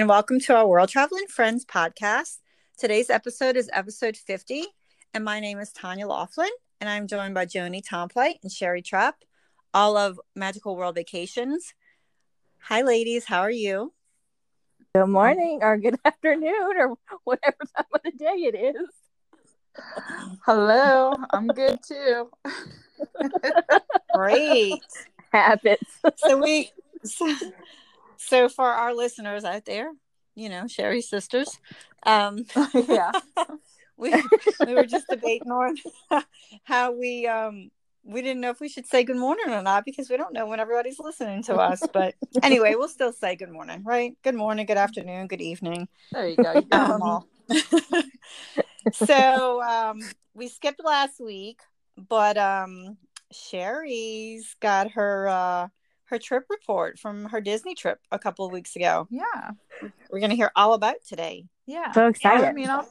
and welcome to our World Traveling Friends podcast. Today's episode is episode 50, and my name is Tanya Laughlin, and I'm joined by Joni Tomplite and Sherry Trapp, all of Magical World Vacations. Hi, ladies. How are you? Good morning, or good afternoon, or whatever time of the day it is. Hello, I'm good too. Great. Habits. So we so, so for our listeners out there, you know, Sherry sisters, um yeah. we we were just debating on how we um we didn't know if we should say good morning or not because we don't know when everybody's listening to us. But anyway, we'll still say good morning, right? Good morning, good afternoon, good evening. There you go. You got them all. so um we skipped last week, but um Sherry's got her uh her trip report from her Disney trip a couple of weeks ago. Yeah. We're gonna hear all about today. Yeah. So excited. I mean, I'll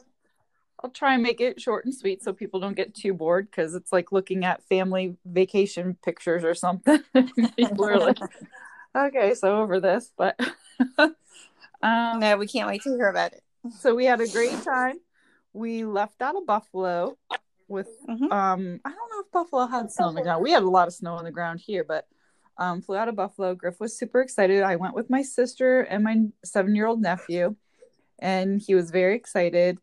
I'll try and make it short and sweet so people don't get too bored because it's like looking at family vacation pictures or something. people are like, okay, so over this, but um, No, we can't wait to hear about it. so we had a great time. We left out of Buffalo with Mhm. um I don't know if Buffalo had snow on the ground. We had a lot of snow on the ground here, but um flew out of Buffalo. Griff was super excited. I went with my sister and my seven year old nephew, and he was very excited.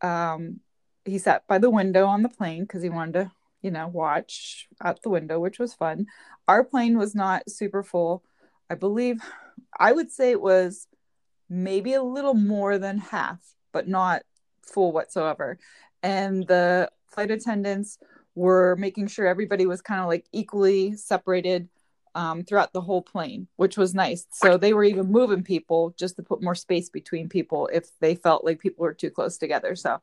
Um he sat by the window on the plane because he wanted to, you know, watch out the window, which was fun. Our plane was not super full. I believe I would say it was maybe a little more than half, but not full whatsoever. And the flight attendants were making sure everybody was kind of like equally separated um, throughout the whole plane, which was nice. So they were even moving people just to put more space between people if they felt like people were too close together. So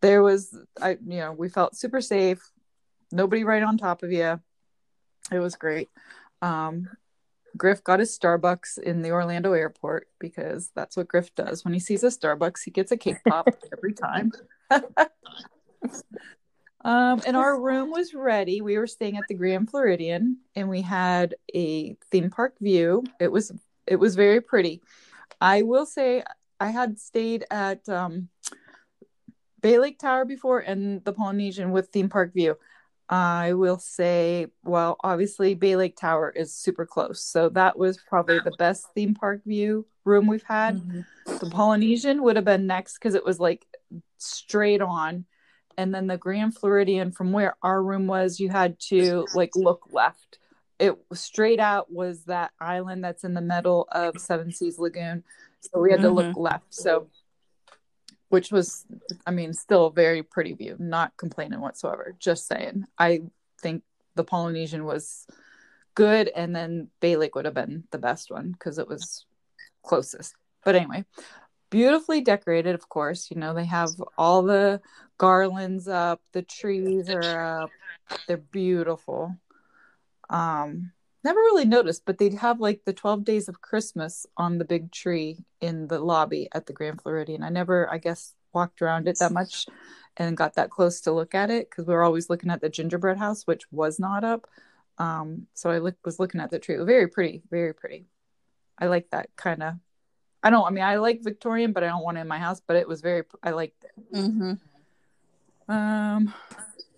there was, I, you know, we felt super safe. Nobody right on top of you. It was great. Um, Griff got his Starbucks in the Orlando airport because that's what Griff does. When he sees a Starbucks, he gets a cake pop every time. um, and our room was ready. We were staying at the Grand Floridian, and we had a theme park view. It was it was very pretty. I will say I had stayed at um, Bay Lake Tower before and the Polynesian with theme park view. I will say, well, obviously Bay Lake Tower is super close. So that was probably the best theme park view room we've had. Mhm. The Polynesian would have been next because it was like straight on. And then the Grand Floridian, from where our room was, you had to like look left. It straight out was that island that's in the middle of Seven Seas Lagoon. So we had to look mm-hmm. left. So, which was, I mean, still a very pretty view, not complaining whatsoever. Just saying. I think the Polynesian was good. And then Bay Lake would have been the best one because it was closest. But anyway, beautifully decorated, of course. You know, they have all the garlands up, the trees are up. They're beautiful. Um, never really noticed, but they'd have like the 12 days of Christmas on the big tree in the lobby at the Grand Floridian. I never, I guess, walked around it that much and got that close to look at it because we were always looking at the gingerbread house, which was not up. Um, so I look, was looking at the tree. Very pretty, very pretty. I like that kind of. I don't. I mean, I like Victorian, but I don't want it in my house. But it was very. I liked it. Mhm. Um.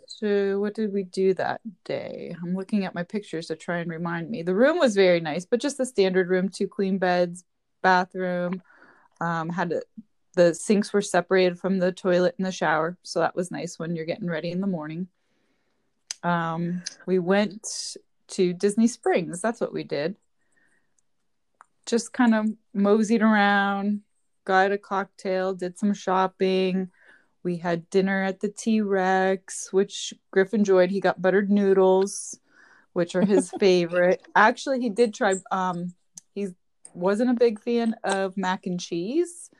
So what did we do that day? I'm looking at my pictures to try and remind me. The room was very nice, but just the standard room: two clean beds, bathroom. Um, had a, the sinks were separated from the toilet and the shower, so that was nice when you're getting ready in the morning. Um, we went to Disney Springs. That's what we did. Just kind of moseyed around, got a cocktail, did some shopping. We had dinner at the T Rex, which Griff enjoyed. He got buttered noodles, which are his favorite. Actually, he did try. Um, he wasn't a big fan of mac and cheese,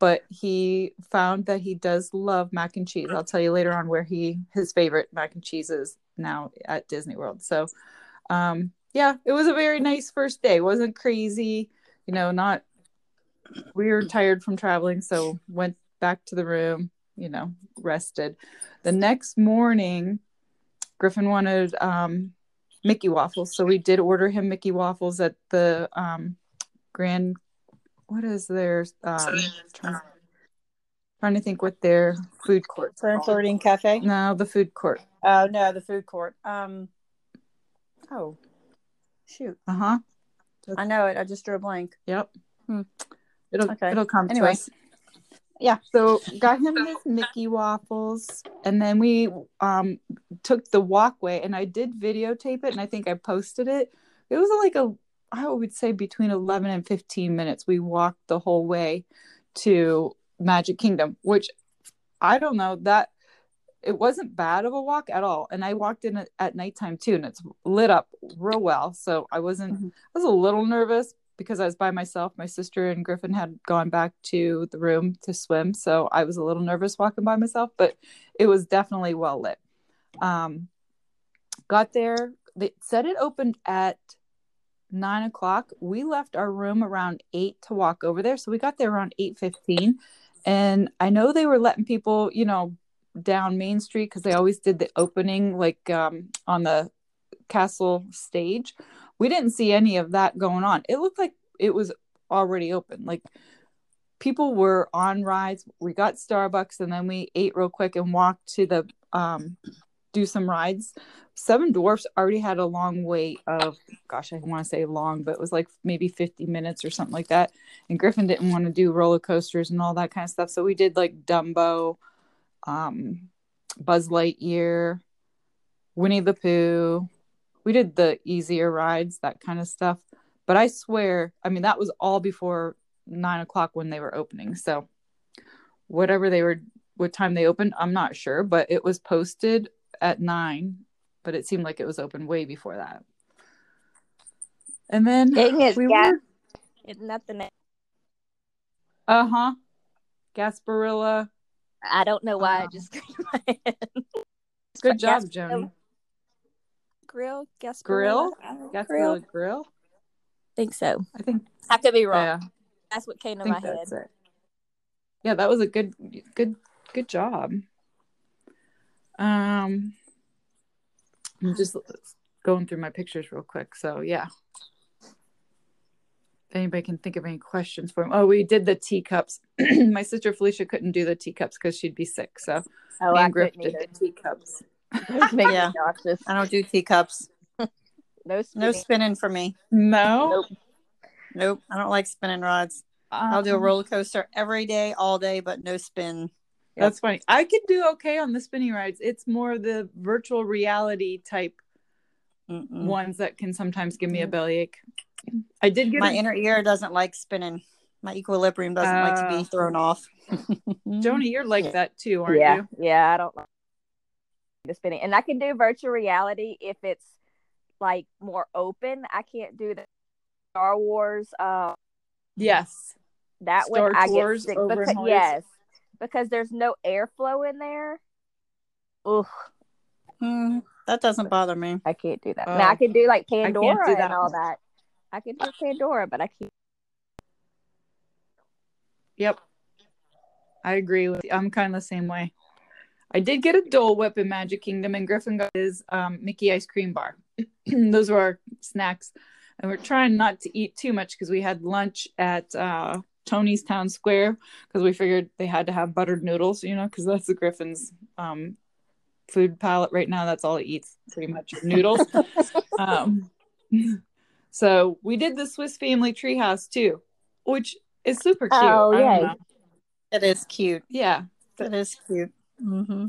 but he found that he does love mac and cheese. I'll tell you later on where he his favorite mac and cheese is now at Disney World. So, um, yeah, it was a very nice first day. It wasn't crazy, you know, not we were tired from traveling, so went back to the room, you know, rested. The next morning, Griffin wanted um, Mickey waffles, so we did order him Mickey waffles at the um, Grand what is their um trying, trying to think what their food court Fern Flirting Cafe. no the food court Oh no, the food court. Um. Oh, shoot! uh-huh I know it. I just drew a blank. yep Hmm. it'll Okay. it'll come Anyway. Yeah. so got him his mickey waffles and then we um took the walkway and i did videotape it and i think i posted it it was like a i would say between 11 and 15 minutes we walked the whole way to magic kingdom which i don't know that it wasn't bad of a walk at all and i walked in at, nighttime too and it's lit up real well so i wasn't Mhm. i was a little nervous because i was by myself. My sister and griffin had gone back to the room to swim so i was a little nervous walking by myself but it was definitely well lit. Um got there they said it opened at nine o'clock. We left our room around eight to walk over there so we got there around 8.15 and i know they were letting people you know down main street because they always did the opening like um on the castle stage. We didn't see any of that going on. It looked like it was already open. Like people were on rides. We got starbucks and then we ate real quick and walked to the um do some rides. Seven dwarfs already had a long wait of gosh i want to say long but it was like maybe 50 minutes or something like that. And griffin didn't want to do roller coasters and all that kind of stuff. So we did like dumbo um buzz lightyear winnie the pooh. We did the easier rides that kind of stuff. But i swear i mean that was all before nine o'clock when they were opening. So whatever they were what time they opened i'm not sure. But it was posted at nine but it seemed like it was open way before that. And then Dang it, we Gas- were the name? uh-huh. Gasparilla I don't know why Uh, it just came my head. good job joni Grill, Gasparilla? Grill? I don't- grill think so. i think I could be wrong. yeah That's what came to my head. it. Yeah, that was a good, good, good job. Um, I'm just going through my pictures real quick. So yeah, if anybody can think of any questions for him. Oh, we did the teacups. my sister Felicia couldn't do the teacups because she'd be sick. So Oh, me I and Griff did the teacups. Yeah. I don't do teacups. No No spinning. spinning for me. No, Nope. Nope. I don't like spinning rods. I'll do a Um, roller coaster every day, all day, but no spin. That's funny. I can do okay on the spinning rides. It's more the virtual reality type Mm-mm. ones that can sometimes give me a bellyache. I did get My a, inner ear doesn't like spinning. My equilibrium doesn't like to Uh, be thrown off. Joni, you're like that too, aren't yeah, you? yeah, I don't like the spinning. And I can do virtual reality if it's like more open. I can't do the Star Wars. Uh, Yes. that Star one I get sick because yes, because there's no airflow in there. Ugh, Mm, that doesn't bother me. I can't do that. Oh. now I can do like can't do Pandora that and all that. I can do Pandora, but I can't. Yep. I agree with you. I'm kind of the same way. I did get a Dole Whip in Magic Kingdom, and Griffin got his um, Mickey ice cream bar. Those were our snacks, and we're trying not to eat too much because we had lunch at uh, Tony's Town Square because we figured they had to have buttered noodles, you know, because that's the Griffin's um, food palette right now. That's all he eats, pretty much noodles. um, so we did the Swiss Family Treehouse too, which is super cute. Oh, yeah, don't yay. know. It is cute. Yeah. It is cute. hmm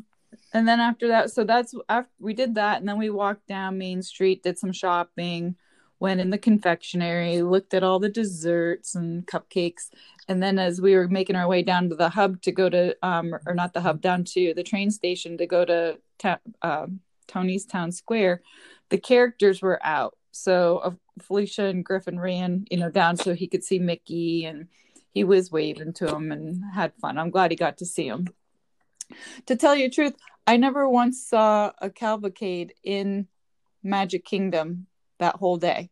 And then after that, so that's after we did that, and then we walked down Main Street, did some shopping, went in the confectionery, looked at all the desserts and cupcakes, and then as we were making our way down to the hub to go to, um, or not the hub, down to the train station to go to ta- uh, Tony's Town Square, the characters were out. So uh, Felicia and Griffin ran, you know, down so he could see Mickey, and he was waving to him and had fun. I'm glad he got to see him. To tell you the truth, I never once saw a cavalcade in Magic Kingdom that whole day.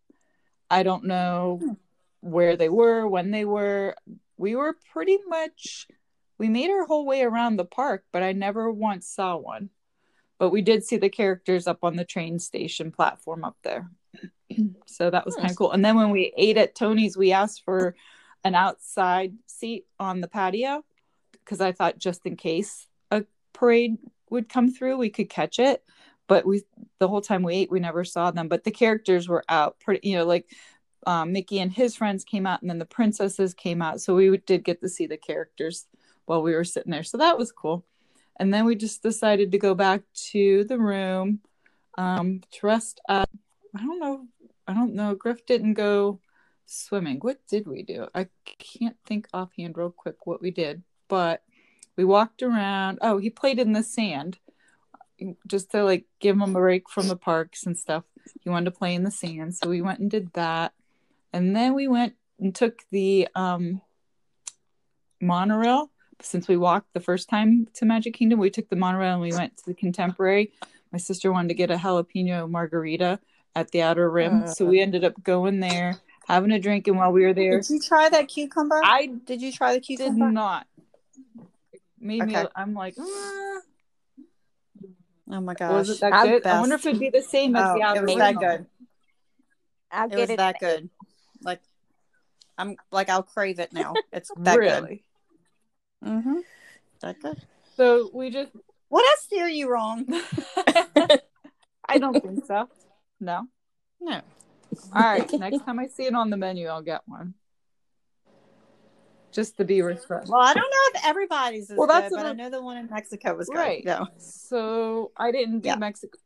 I don't know where they were, when they were. We were pretty much, we made our whole way around the park, but I never once saw one. But we did see the characters up on the train station platform up there. so that was kind of cool. And then when we ate at Tony's, we asked for an outside seat on the patio because I thought just in case a parade would come through, we could catch it. But we the whole time we ate, we never saw them. But the characters were out, pretty you know, like um, Mickey and his friends came out, and then the princesses came out. So we did get to see the characters while we were sitting there. So that was cool. And then we just decided to go back to the room um, to rest up. I don't know. I don't know. Griff didn't go swimming. What did we do? I can't think offhand real quick what we did, but we walked around. Oh, he played in the sand just to like give him a break from the parks and stuff. He wanted to play in the sand, so we went and did that. And then we went and took the um, monorail. Since we walked the first time to Magic Kingdom, we took the monorail and we went to the Contemporary. My sister wanted to get a jalapeno margarita at the Outer Rim, uh, so we ended up going there, having a drink, and while we were there, did you try that cucumber? I did. You try the cucumber? Did not. Maybe okay. I'm like. Ah. Oh my gosh! Was it that good? I wonder if it'd be the same as oh, the Outer It was Rim. that good. I'll it get was it that good. Like I'm like I'll crave it now. It's that really? good. Mm-hmm. That good. So we just what else steer you wrong? I don't think so. No. No. All right. Next time I see it on the menu, I'll get one. Just to be refreshed. Well, I don't know if everybody's well, that's good, but I know the one in Mexico was good. Right. Yeah. So I didn't do yeah. Mexico.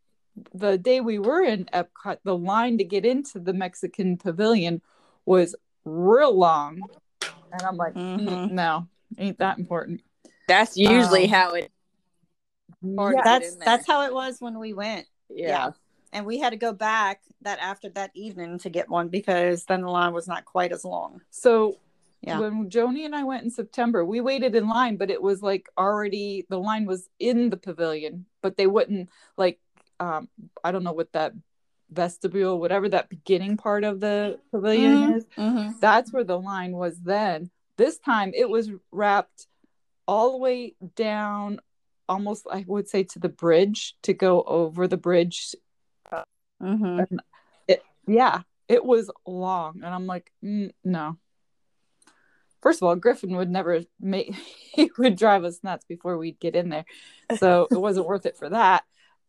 The day we were in Epcot, the line to get into the Mexican pavilion was real long. And I'm like, mm, mm-hmm. no, ain't that important. That's usually um, how it. Yeah, that's that's how it was when we went. Yeah. yeah. And we had to go back that after that evening to get one because then the line was not quite as long. So yeah. when Joni and I went in September, we waited in line, but it was like already the line was in the pavilion, but they wouldn't like um I don't know what that vestibule, whatever that beginning part of the pavilion mm-hmm. is. Mm-hmm. That's where the line was then. This time it was wrapped all the way down, almost I would say to the bridge to go over the bridge. Mm-hmm. It, yeah, it was long, and I'm like, mm, no. First of all, Griffin would never make he would drive us nuts before we'd get in there, so it wasn't worth it for that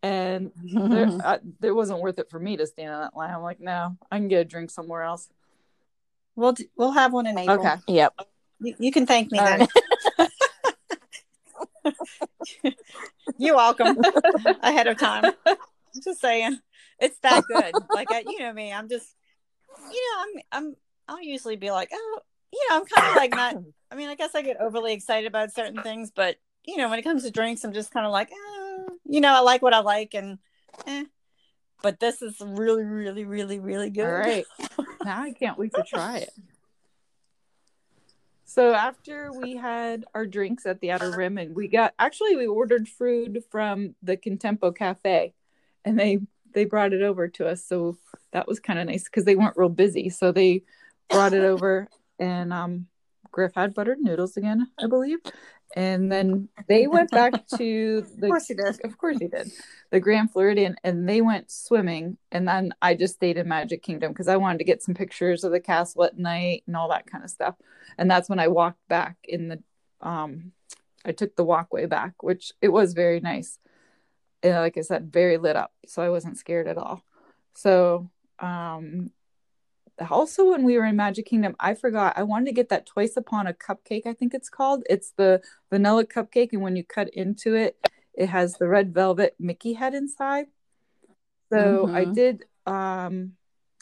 and there, I, it wasn't worth it for me to stand in that line. I'm like, no, I can get a drink somewhere else. We'll we'll have one in April. Okay. Yep. You, you can thank me All then. Right. You're welcome ahead of time. I'm just saying, it's that good. Like I, you know me, I'm just, you know, I'm I'm I'll usually be like, oh, you know, I'm kind of like not. I mean, I guess I get overly excited about certain things, but you know, when it comes to drinks, I'm just kind of like, oh, you know, I like what I like, and eh. but this is really, really, really, really good. All right, now I can't wait to try it. So after we had our drinks at the Outer Rim, and we got actually we ordered food from the Contempo Cafe, and they they brought it over to us. So that was kind of nice because they weren't real busy, so they brought it over, and um, Griff had buttered noodles again, I believe, and then they went back to the of course he did of course he did the grand floridian and they went swimming and then i just stayed in magic kingdom because i wanted to get some pictures of the castle at night and all that kind of stuff and that's when i walked back in the um i took the walkway back which it was very nice and like i said very lit up so i wasn't scared at all so um also when we were in Magic Kingdom, I forgot I wanted to get that twice upon a cupcake, I think it's called. It's the vanilla cupcake, and when you cut into it, it has the red velvet Mickey head inside. So mm-hmm. I did um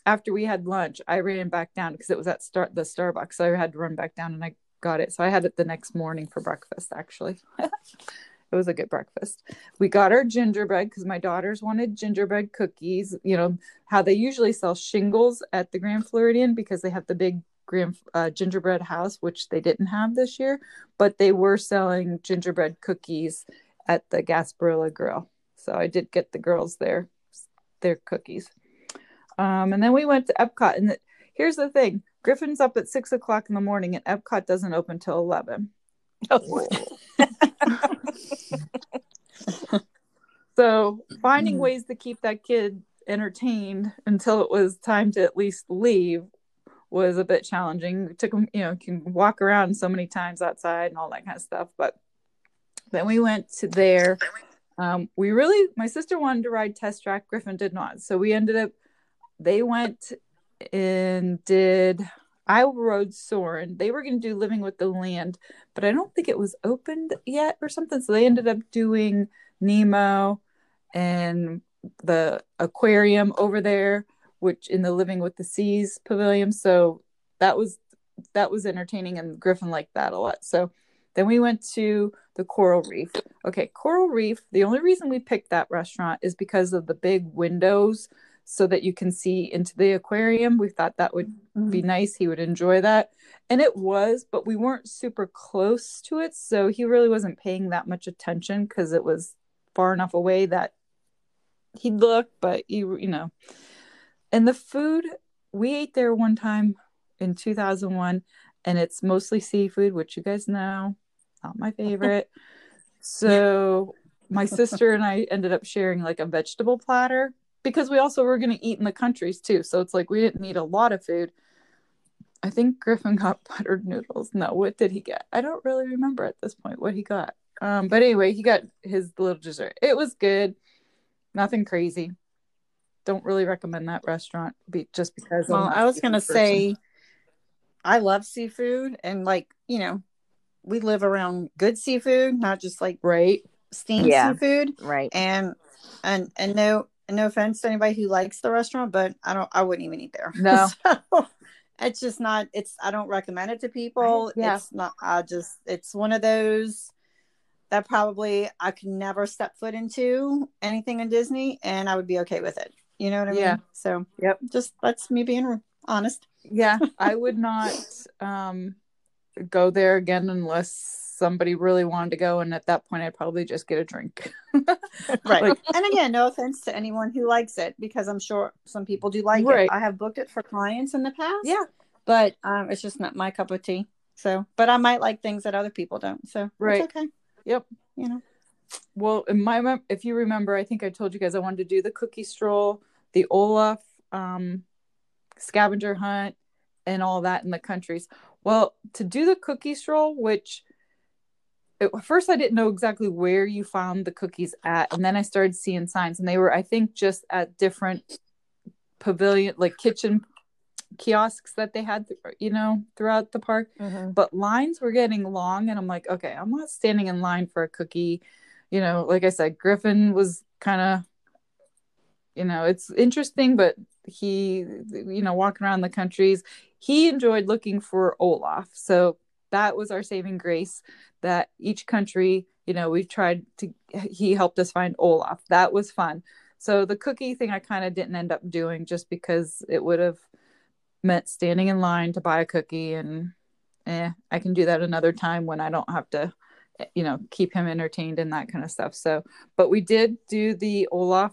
after we had lunch, I ran back down because it was at start the Starbucks. So I had to run back down and I got it. So I had it the next morning for breakfast actually. It was a good breakfast. We got our gingerbread because my daughters wanted gingerbread cookies. You know how they usually sell shingles at the Grand Floridian because they have the big Grand uh, gingerbread house, which they didn't have this year, but they were selling gingerbread cookies at the Gasparilla Grill. So I did get the girls their their cookies. Um, and then we went to Epcot, and the, here's the thing: Griffin's up at six o'clock in the morning, and Epcot doesn't open till eleven. Oh. so finding ways to keep that kid entertained until it was time to at least leave was a bit challenging. It took him, you know, can walk around so many times outside and all that kind of stuff. But then we went to there. Um, we really, my sister wanted to ride test track. Griffin did not. So we ended up, they went and did, I rode Soarin'. They were going to do Living with the Land, but I don't think it was opened yet or something. So they ended up doing Nemo and the aquarium over there which in the Living with the Seas pavilion. So that was that was entertaining and Griffin liked that a lot. So then we went to the Coral Reef. Okay, Coral Reef, the only reason we picked that restaurant is because of the big windows so that you can see into the aquarium. We thought that would mm-hmm. be nice. He would enjoy that. And it was, but we weren't super close to it. So he really wasn't paying that much attention because it was far enough away that he'd look, but you, you know, and the food, we ate there one time in 2001, and it's mostly seafood, which you guys know, not my favorite. so my sister and I ended up sharing like a vegetable platter because we also were going to eat in the countries too. So it's like we didn't need a lot of food. I think Griffin got buttered noodles. No, what did he get? I don't really remember at this point what he got. Um, but anyway, he got his little dessert. It was good. Nothing crazy don't really recommend that restaurant be, just because. Well, I was going to say, I love seafood, and like you know, we live around good seafood, not just like right steamed yeah, seafood, right? And and and no no offense to anybody who likes the restaurant, but I don't. I wouldn't even eat there. No. so, it's just not. It's. I don't recommend it to people. Yeah. It's not. I just. It's one of those that probably I could never step foot into anything in Disney, and I would be okay with it. You know what I mean? Yeah. So, yep. Just that's me being honest. Yeah, I would not um, go there again unless somebody really wanted to go, and at that point, I'd probably just get a drink. right. Like, and again, no offense to anyone who likes it, because I'm sure some people do like right. it. I have booked it for clients in the past. Yeah. But um, it's just not my cup of tea. So, but I might like things that other people don't. So, right. okay. Yep. You know. Well, in my if you remember, I think I told you guys I wanted to do the cookie stroll the Olaf um, scavenger hunt and all that in the countries. Well, to do the cookie stroll, which at first I didn't know exactly where you found the cookies at, and then I started seeing signs, and they were, I think, just at different pavilion, like kitchen kiosks that they had, you know, throughout the park. Mm-hmm. But lines were getting long, and I'm like, okay, I'm not standing in line for a cookie. You know, like I said, Griffin was kind of you know it's interesting but he you know walking around the countries he enjoyed looking for olaf so that was our saving grace that each country you know we tried to he helped us find olaf that was fun so the cookie thing i kind of didn't end up doing just because it would have meant standing in line to buy a cookie and eh, i can do that another time when i don't have to you know keep him entertained and that kind of stuff so but we did do the olaf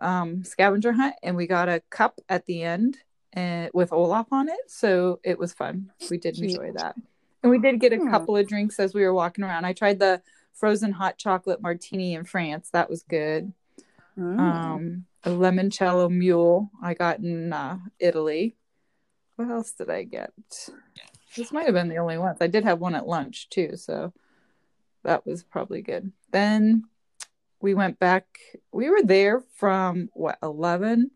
um, scavenger hunt and we got a cup at the end and eh, with Olaf on it. So it was fun. We did enjoy that. And we did get a hmm. couple of drinks as we were walking around. I tried the frozen hot chocolate martini in France. That was good. Mm. Um, a limoncello mule I got in uh, Italy. What else did I get? This might have been the only ones. I did have one at lunch too, so that was probably good. Then we went back we were there from what 11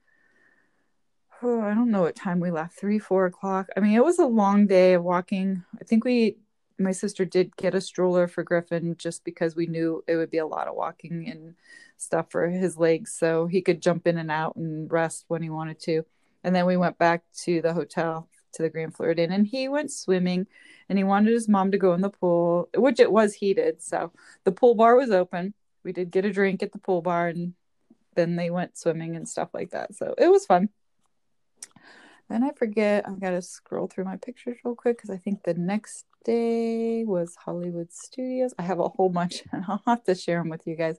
oh, i don't know what time we left three four o'clock i mean it was a long day of walking i think we my sister did get a stroller for griffin just because we knew it would be a lot of walking and stuff for his legs so he could jump in and out and rest when he wanted to and then we went back to the hotel to the grand floridian and he went swimming and he wanted his mom to go in the pool which it was heated so the pool bar was open we did get a drink at the pool bar and then they went swimming and stuff like that. So it was fun. Then I forget, I've got to scroll through my pictures real quick because I think the next day was Hollywood Studios. I have a whole bunch and I'll have to share them with you guys.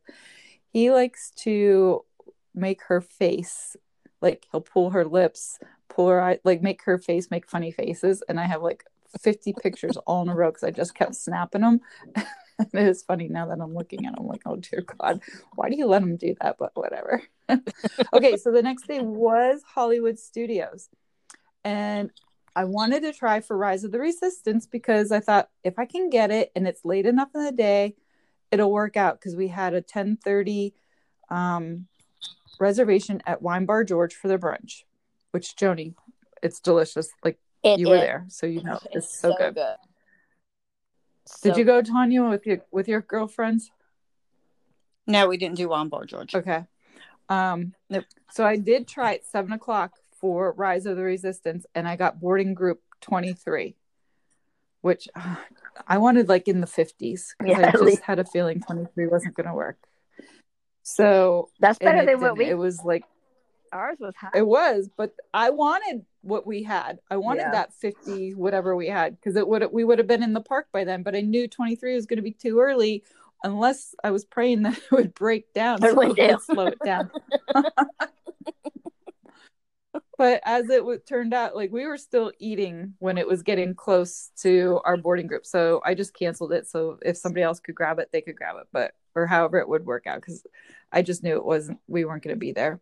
He likes to make her face, like he'll pull her lips, pull her eye, like make her face make funny faces. And I have like 50 pictures all in a row because I just kept snapping them. it is funny now that I'm looking at them like, oh dear God, why do you let him do that? But whatever. okay, so the next day was Hollywood Studios. And I wanted to try for Rise of the Resistance because I thought if I can get it and it's late enough in the day, it'll work out because we had a 10:30 um, reservation at Wine Bar George for the brunch, which Joni, it's delicious. Like It you were there, so you know it's, so, good. Did Did you go, Tanya, with your with your girlfriends? No, we didn't do Wombar, George. Okay. Um, Nope. So I did try at seven o'clock for Rise of the Resistance, and I got boarding group twenty three, which uh, I wanted like in the fifties because Yeah, I just least. had a feeling twenty three wasn't going to work. So That's better than what we. It was like ours was high. it was, but I wanted what we had. I wanted Yeah. that fifty whatever we had because it would we would have been in the park by then. But I knew twenty three was going to be too early. Unless I was praying that it would break down, so it would down. slow it down. but as it would turned out like we were still eating when it was getting close to our boarding group so i just canceled it so if somebody else could grab it they could grab it but or however it would work out because i just knew it wasn't we weren't going to be there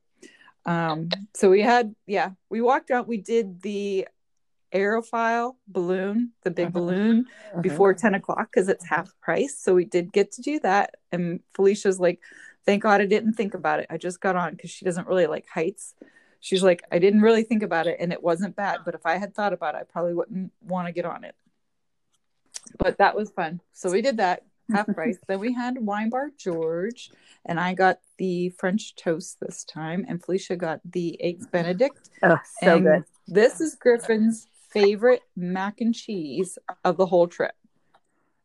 um so we had yeah we walked out we did the aerophile balloon the big Mhm. balloon before 10 o'clock because it's half price. So we did get to do that. And Felicia's like, thank God I didn't think about it. I just got on because she doesn't really like heights. She's like, I didn't really think about it and it wasn't bad. But if I had thought about it, I probably wouldn't want to get on it. But that was fun. So we did that half price. then we had Wine Bar George and I got the French toast this time. And Felicia got the Eggs Benedict. Oh, so And good. This is Griffin's favorite mac and cheese of the whole trip.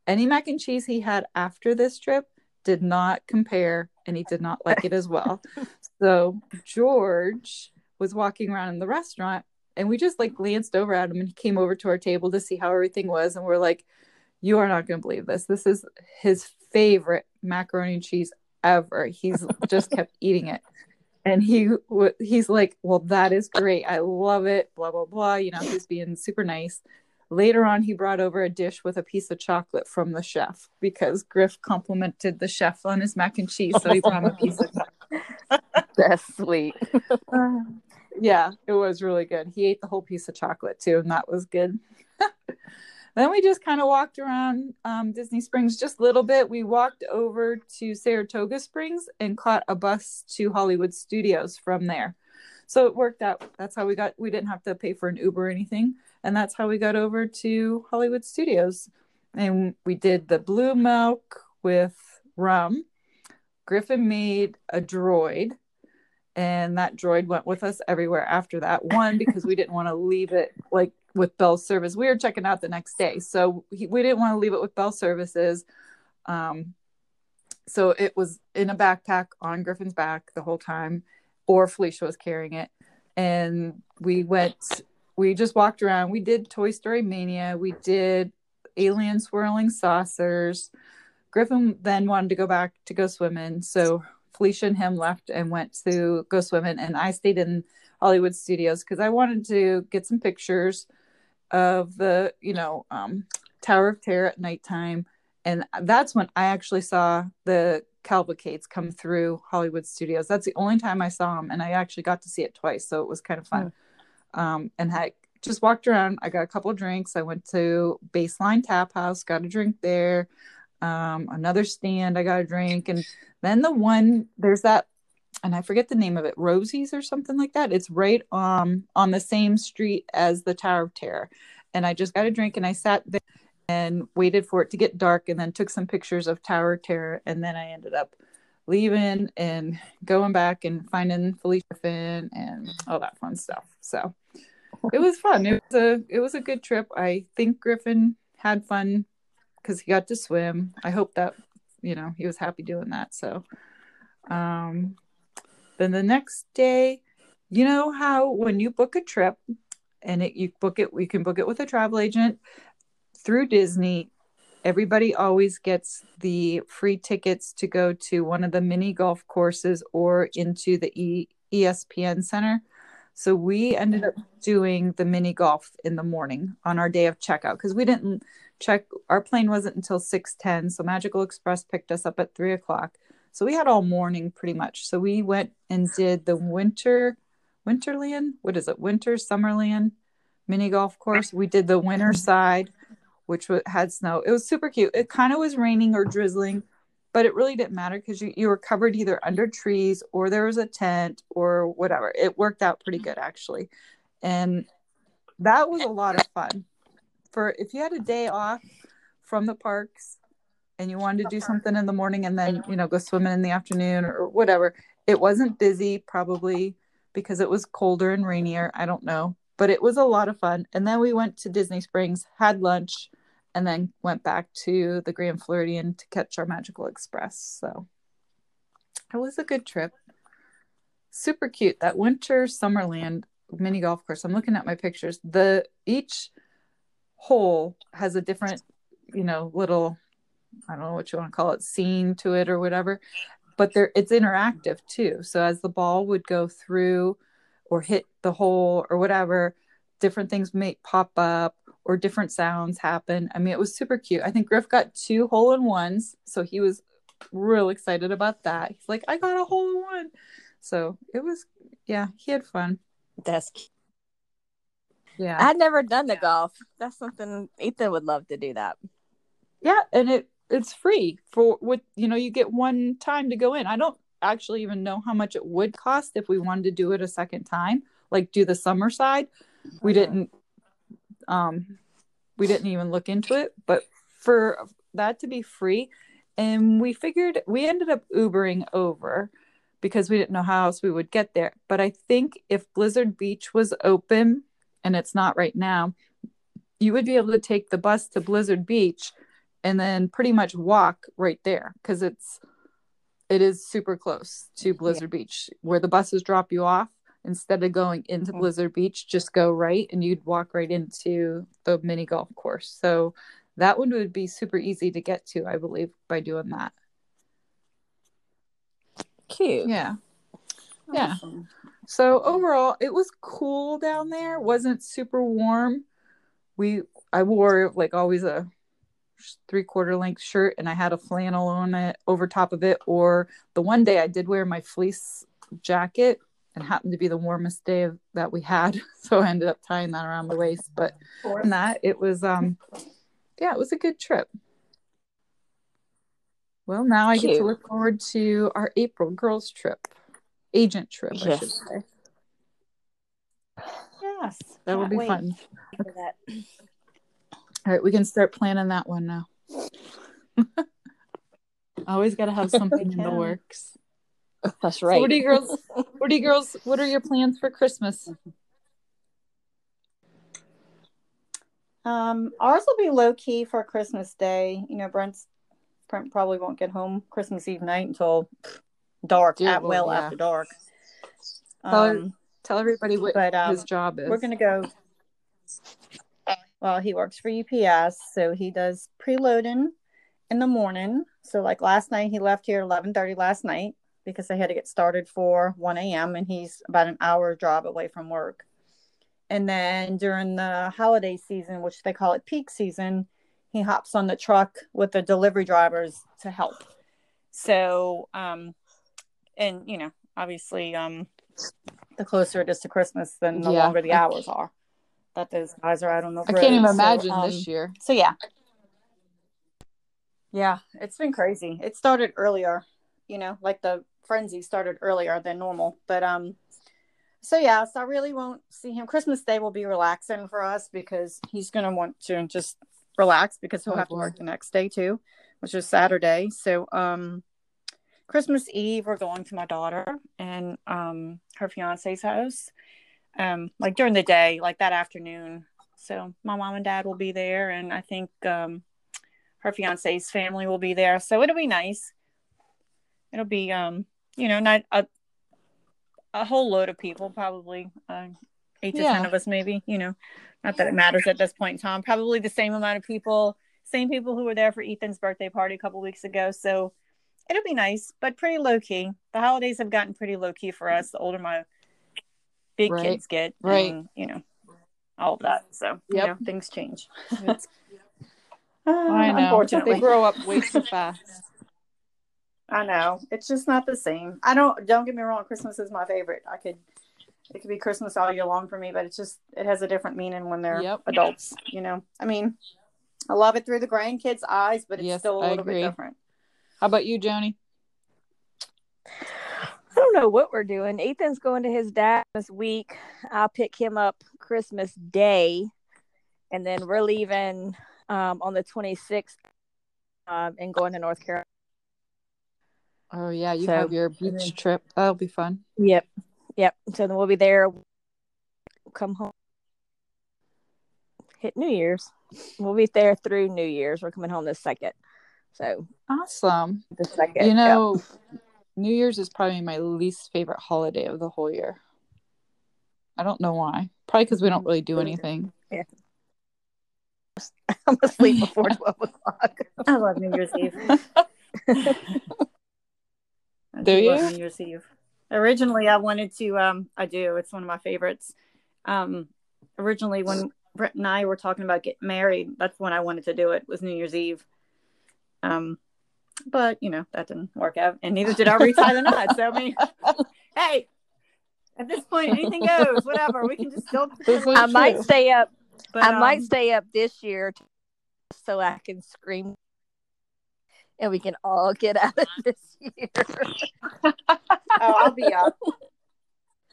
Any mac and cheese he had after this trip did not compare and he did not like it as well. so George was walking around in the restaurant and we just like glanced over at him and he came over to our table to see how everything was and we're like you are not going to believe this. This is his favorite macaroni and cheese ever. He's just kept eating it and he he's like well that is great i love it blah blah blah you know he's being super nice later on he brought over a dish with a piece of chocolate from the chef because griff complimented the chef on his mac and cheese so he brought him a piece of chocolate That's sweet. Ah. Yeah it was really good. He ate the whole piece of chocolate too and that was good. Then we just kind of walked around um, disney springs just a little bit. We walked over to saratoga springs and caught a bus to hollywood studios from there. So it worked out. That's how we got we didn't have to pay for an uber or anything and that's how we got over to hollywood studios. And we did the blue milk with rum. Griffin made a droid and that droid went with us everywhere after that one because we didn't want to leave it like with bell service. We were checking out the next day so he, we didn't want to leave it with bell services um so it was in a backpack on griffin's back the whole time or felicia was carrying it and we went we just walked around. We did toy story mania. We did alien swirling saucers. Griffin then wanted to go back to go swimming so Felicia and him left and went to go swimming, and I stayed in Hollywood Studios because I wanted to get some pictures of the, you know, um, Tower of Terror at nighttime, and that's when I actually saw the cavalcades come through Hollywood Studios. That's the only time I saw them, and I actually got to see it twice, so it was kind of fun. Um, and I just walked around. I got a couple of drinks. I went to Baseline Tap House, got a drink there. Um, another stand, I got a drink, and then the one there's that, and I forget the name of it, Rosie's or something like that. It's right um on the same street as the Tower of Terror, and I just got a drink and I sat there and waited for it to get dark, and then took some pictures of Tower of Terror, and then I ended up leaving and going back and finding Felicia Finn and all that fun stuff. So it was fun. It was a it was a good trip. I think Griffin had fun because he got to swim. I hope that you know he was happy doing that. So um then the next day, you know how when you book a trip and it, you book it, you can book it with a travel agent through Disney. Everybody always gets the free tickets to go to one of the mini golf courses or into the e- ESPN Center. So we ended up doing the mini golf in the morning on our day of checkout because we didn't check. Our plane wasn't until six ten, so Magical Express picked us up at three o'clock. So we had all morning pretty much. So we went and did the winter, Winterland. What is it? Winter, Summerland, mini golf course. We did the winter side, which had snow. It was super cute. It kind of was raining or drizzling, but it really didn't matter because you, you were covered either under trees or there was a tent or whatever. It worked out pretty good actually. And that was a lot of fun. For if you had a day off from the parks and you wanted to do something in the morning and then, you know, go swimming in the afternoon or whatever, it wasn't busy probably because it was colder and rainier. I don't know, but it was a lot of fun. And then we went to Disney Springs, had lunch, and then went back to the Grand Floridian to catch our Magical Express. So it was a good trip. Super cute. That winter Summerland mini golf course. I'm looking at my pictures. The each hole has a different, you know, little I don't know what you want to call it, scene to it or whatever. But there it's interactive too. So as the ball would go through or hit the hole or whatever, different things may pop up or different sounds happen. I mean, it was super cute. I think Griff got two hole in ones, so he was real excited about that. He's like, I got a hole in one. So it was, yeah, he had fun. That's cute. Yeah. I'd never done the golf. That's something Ethan would love to do that. yeah. And it, it's free for what, you know, you get one time to go in. I don't actually even know how much it would cost if we wanted to do it a second time, like do the summer side. We didn't, um, we didn't even look into it, but for that to be free, and we figured we ended up Ubering over because we didn't know how else we would get there. But I think if Blizzard Beach was open, and it's not right now, you would be able to take the bus to Blizzard Beach and then pretty much walk right there because it's it is super close to Blizzard Beach where the buses drop you off instead of going into Mhm. Blizzard Beach just go right and you'd walk right into the mini golf course. So that one would be super easy to get to, I believe, by doing that. Cute. Yeah. Yeah. So overall, it was cool down there. wasn't super warm. We I wore like always a three quarter length shirt and I had a flannel on it over top of it. Or the one day I did wear my fleece jacket and happened to be the warmest day of, that we had, so I ended up tying that around the waist. But in that, it was um, yeah, it was a good trip. Well, now I get to look forward to our April girls trip, agent trip, I should Yes. say. Yes. That would can't be wait fun. that. All right, we can start planning that one now. Always got to have something in the works. That's So right. what do you girls? What do you girls? What are your plans for Christmas? Um, ours will be low key for Christmas Day. You know, Brent's Brent probably won't get home Christmas Eve night until dark, at well yeah. after dark. Tell Um, Tell everybody what But, um, his job is. we're gonna go. Well, he works for UPS, so he does preloading in the morning. So, like last night, he left here eleven thirty last night because they had to get started for one a.m. and he's about an hour drive away from work. And then during the holiday season, which they call it peak season, he hops on the truck with the delivery drivers to help. So, um, and you know, obviously, um, the closer it is to Christmas, then the Yeah. longer the hours are that those guys are out on the I can't even So, imagine um, this year. So yeah. Yeah, it's been crazy. It started earlier, you know, like the frenzy started earlier than normal. But um so yeah, so I really won't see him. Christmas Day will be relaxing for us because he's gonna want to just relax because he'll Oh, have to work the next day too, which is Saturday. So um Christmas Eve we're going to my daughter and um her fiance's house. Um like during the day, like that afternoon. So my mom and dad will be there and I think um her fiance's family will be there. So it'll be nice. It'll be um, you know, not a a whole load of people, probably uh, eight to Yeah. ten of us, maybe. You know, not that it matters at this point in time. Probably the same amount of people, same people who were there for Ethan's birthday party a couple weeks ago. So it'll be nice, but pretty low key. The holidays have gotten pretty low key for us. The older my big Right. kids get, Right. and, you know, all of that. So you know, things change. Uh, I know. Unfortunately, They grow up way too fast. I know. It's just not the same. I don't don't get me wrong, Christmas is my favorite. I could It could be Christmas all year long for me, but it's just it has a different meaning when they're Yep. adults. You know, I mean, I love it through the grandkids' eyes, but it's Yes, still a little bit different. How about you, Joni? I don't know what we're doing. Ethan's going to his dad this week. I'll pick him up Christmas Day, and then we're leaving um, on the 26th um, and going to North Carolina. Oh yeah, you So- have your beach trip. That'll be fun. Yep, yep. So then we'll be there. Come home, hit New Year's. We'll be there through New Year's. We're coming home the second. So Awesome. the second. You yep. know, New Year's is probably my least favorite holiday of the whole year. I don't know why. Probably because we don't really do anything. Yeah. I'm asleep before 12 o'clock. I love New Year's Eve. I Do love you? New Year's Eve. Originally, I wanted to. Um, I do. It's one of my favorites. Um, originally, when Brett and I were talking about getting married, that's when I wanted to do it. Was New Year's Eve. Um, but you know that didn't work out, and neither did I retie the knot. So I mean, hey, at this point, anything goes. Whatever. We can just still. This is I might true. stay up. But, I might um, stay up this year t- so I can scream and we can all get out of this year. oh, I'll be up.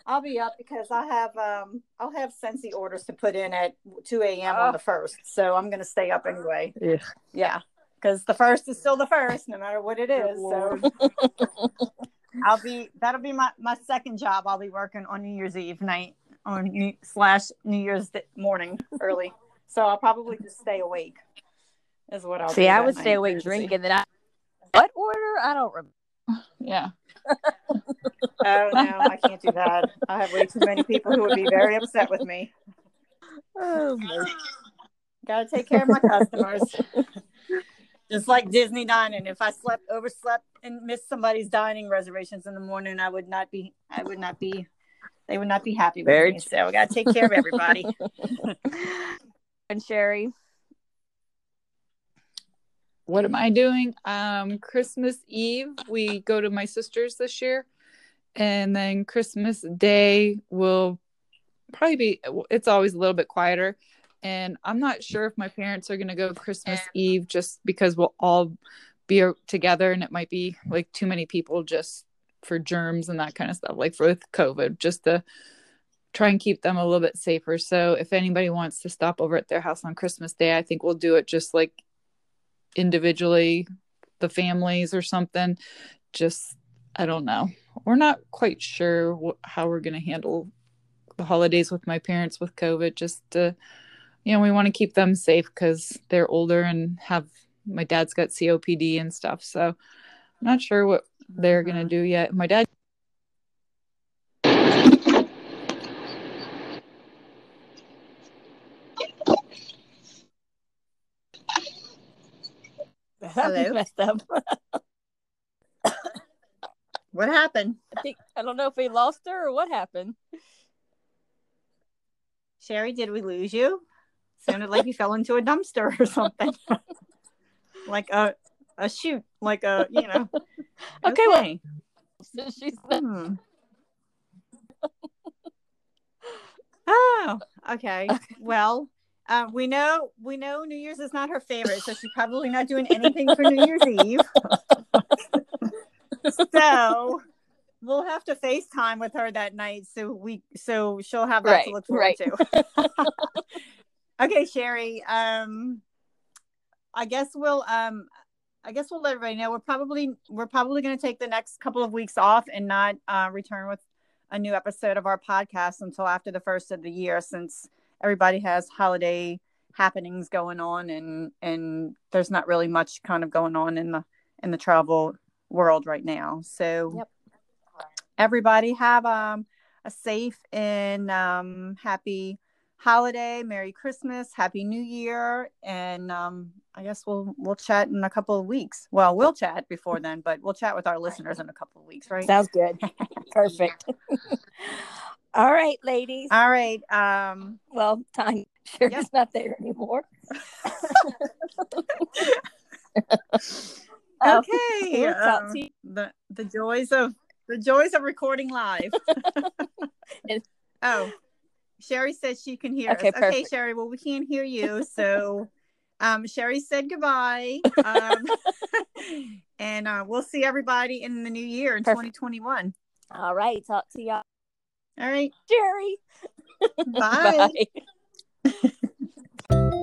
I'll be up because I have um I'll have Sensi orders to put in at two a.m. on Oh. the first, so I'm gonna stay up anyway. Ugh. Yeah, because the first is still the first, no matter what it is. So I'll be that'll be my my second job. I'll be working on New Year's Eve night on New, slash New Year's d- morning early. So I'll probably just stay awake. Is what I'll See, do I would stay awake drinking. Then I what order? I don't remember. Yeah. Oh no, I can't do that. I have way too many people who would be very upset with me. Oh, my- Gotta take care of my customers. Just like Disney dining. If I slept, overslept, and missed somebody's dining reservations in the morning, I would not be. I would not be. They would not be happy with Very me. So I gotta take care of everybody. and Sherry. What am I doing? Um, Christmas Eve, we go to my sister's this year. And then Christmas Day will probably be, it's always a little bit quieter. And I'm not sure if my parents are going to go Christmas Eve just because we'll all be together and it might be like too many people just for germs and that kind of stuff, like for with COVID, just to try and keep them a little bit safer. So if anybody wants to stop over at their house on Christmas Day, I think we'll do it just like individually, the families or something. Just, I don't know. We're not quite sure wh- how we're going to handle the holidays with my parents with COVID. Just to, you know, we want to keep them safe because they're older and have my dad's got COPD and stuff. So I'm not sure what they're going to mm-hmm. do yet. My dad. Hello? messed up. what happened, I think I don't know if we lost her or what happened. Sherry? Did we lose you? Sounded like you fell into a dumpster or something. like a a chute, like a you know. Okay, well- okay. She's Hmm. oh, okay. Well, uh, we know we know New Year's is not her favorite, so she's probably not doing anything for New Year's Eve. so we'll have to FaceTime with her that night, so we so she'll have that Right, to look forward right. to. Okay, Sherry. Um, I guess we'll um I guess we'll let everybody know we're probably we're probably going to take the next couple of weeks off and not uh, return with a new episode of our podcast until after the first of the year, since everybody has holiday happenings going on and and there's not really much kind of going on in the in the travel world right now. So Yep. everybody have um a safe and um happy holiday merry christmas happy new year and um i guess we'll we'll chat in a couple of weeks well we'll chat before then but we'll chat with our listeners in a couple of weeks right sounds good. Perfect. All right, ladies. all right um Well, time Sherry's Yep. not there anymore. Oh, okay um, the the joys of the joys of recording live Oh, Sherry says she can hear Okay, us. Okay. Sherry. Well, we can't hear you, so um, Sherry said goodbye. Um, and uh, we'll see everybody in the new year in Perfect. 2021. All right. Talk to y'all, All right. Sherry. Bye. Bye.